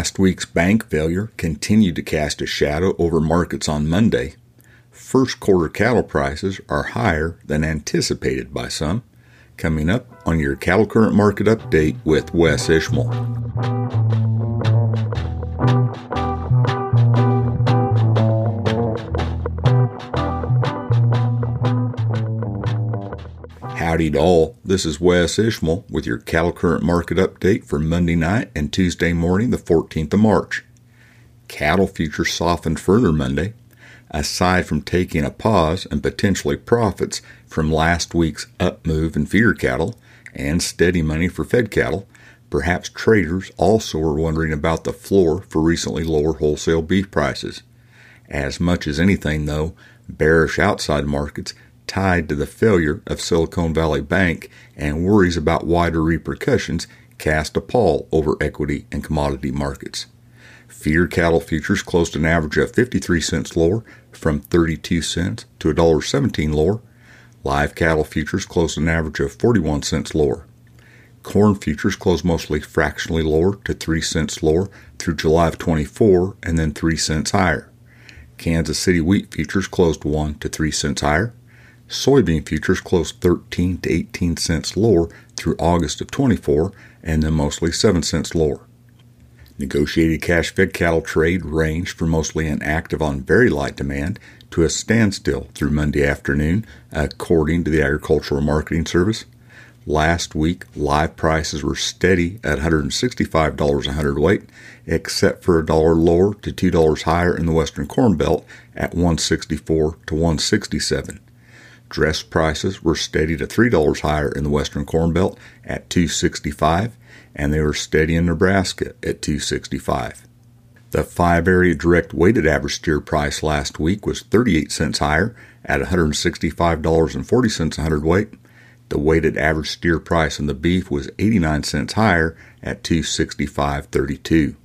Last week's bank failure continued to cast a shadow over markets on Monday. First quarter cattle prices are higher than anticipated by some. Coming up on your cattle current market update with Wes Ishmael. Howdy to all. This is Wes Ishmael with your cattle current market update for Monday night and Tuesday morning, the 14th of March. Cattle futures softened further Monday. Aside from taking a pause and potentially profits from last week's up move in feeder cattle and steady money for fed cattle, perhaps traders also are wondering about the floor for recently lower wholesale beef prices. As much as anything, though, bearish outside markets tied to the failure of Silicon Valley Bank and worries about wider repercussions cast a pall over equity and commodity markets. Feeder cattle futures closed an average of 53 cents lower from 32 cents to $1.17 lower. Live cattle futures closed an average of 41 cents lower. Corn futures closed mostly fractionally lower to 3 cents lower through July of 24 and then 3 cents higher. Kansas City wheat futures closed 1 to 3 cents higher. Soybean futures closed 13 to 18 cents lower through August of 24 and then mostly 7 cents lower. Negotiated cash fed cattle trade ranged from mostly inactive on very light demand to a standstill through Monday afternoon, according to the Agricultural Marketing Service. Last week, live prices were steady at $165 a hundredweight, except for a dollar lower to $2 higher in the Western Corn Belt at 164 to 167. Dress prices were steady to $3 higher in the Western Corn Belt at 265 and they were steady in Nebraska at 265. The five area direct weighted average steer price last week was 38 cents higher at $165.40 a hundredweight. The weighted average steer price in the beef was 89 cents higher at 265.32.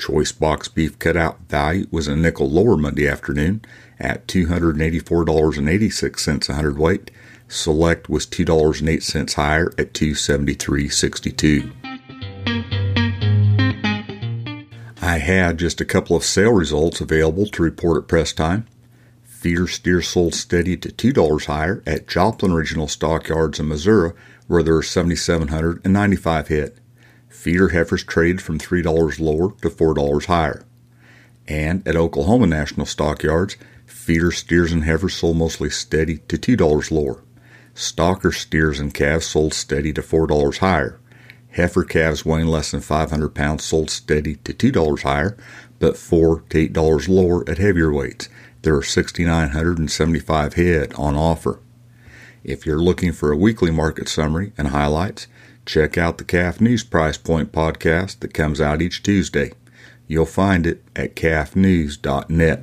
Choice box beef cutout value was a nickel lower Monday afternoon at $284.86 a hundredweight. Select was $2.08 higher at 273.62. I had just a couple of sale results available to report at press time. Feeder steer sold steady to $2 higher at Joplin Regional Stockyards in Missouri, where there are 7,795 head. Feeder heifers traded from $3 lower to $4 higher. And at Oklahoma National Stockyards, feeder steers and heifers sold mostly steady to $2 lower. Stocker steers and calves sold steady to $4 higher. Heifer calves weighing less than 500 pounds sold steady to $2 higher, but 4 to $8 lower at heavier weights. There are 6,975 head on offer. If you're looking for a weekly market summary and highlights, check out the Calf News Price Point podcast that comes out each Tuesday. You'll find it at calfnews.net.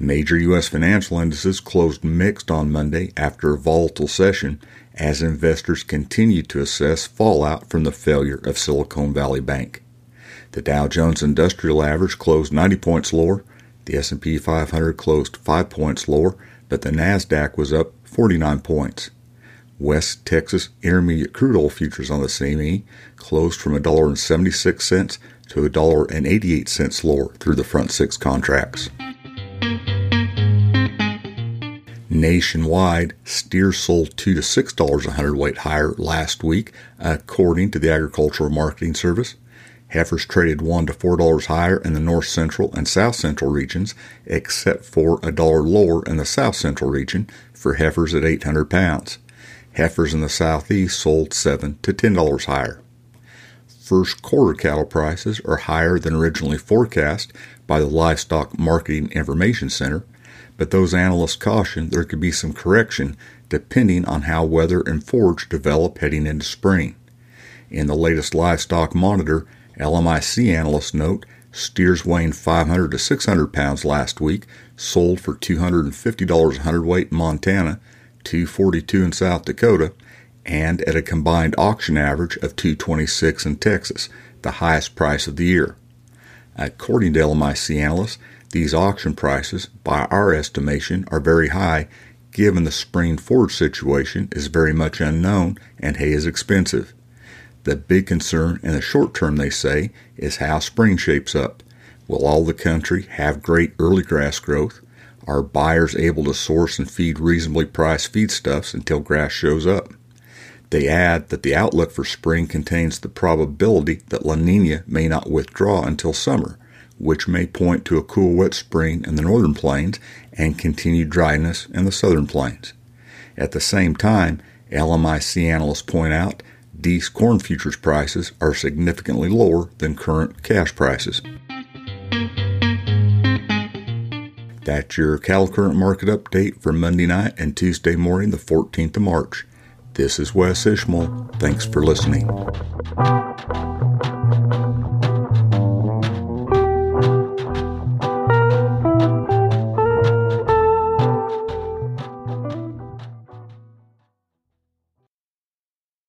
Major U.S. financial indices closed mixed on Monday after a volatile session as investors continued to assess fallout from the failure of Silicon Valley Bank. The Dow Jones Industrial Average closed 90 points lower, the S&P 500 closed 5 points lower, but the Nasdaq was up 49 points. West Texas Intermediate crude oil futures on the CME closed from $1.76 to $1.88 lower through the front six contracts. Nationwide, steers sold two to six dollars a hundredweight higher last week, according to the Agricultural Marketing Service. Heifers traded one to four dollars higher in the north central and south central regions, except for a dollar lower in the south central region for heifers at 800 pounds. Heifers in the southeast sold seven to ten dollars higher. First quarter cattle prices are higher than originally forecast by the Livestock Marketing Information Center, but those analysts caution there could be some correction depending on how weather and forage develop heading into spring. In the latest livestock monitor, LMIC analysts note steers weighing 500 to 600 pounds last week sold for $250 a hundredweight in Montana, 242 in South Dakota, and at a combined auction average of 226 in Texas, the highest price of the year. According to LMIC analysts, these auction prices, by our estimation, are very high given the spring forage situation is very much unknown and hay is expensive. The big concern in the short term, they say, is how spring shapes up. Will all the country have great early grass growth? Are buyers able to source and feed reasonably priced feedstuffs until grass shows up? They add that the outlook for spring contains the probability that La Nina may not withdraw until summer, which may point to a cool, wet spring in the northern plains and continued dryness in the southern plains. At the same time, LMIC analysts point out these corn futures prices are significantly lower than current cash prices. That's your cattle current market update for Monday night and Tuesday morning, the 14th of March. This is Wes Ishmael. Thanks for listening.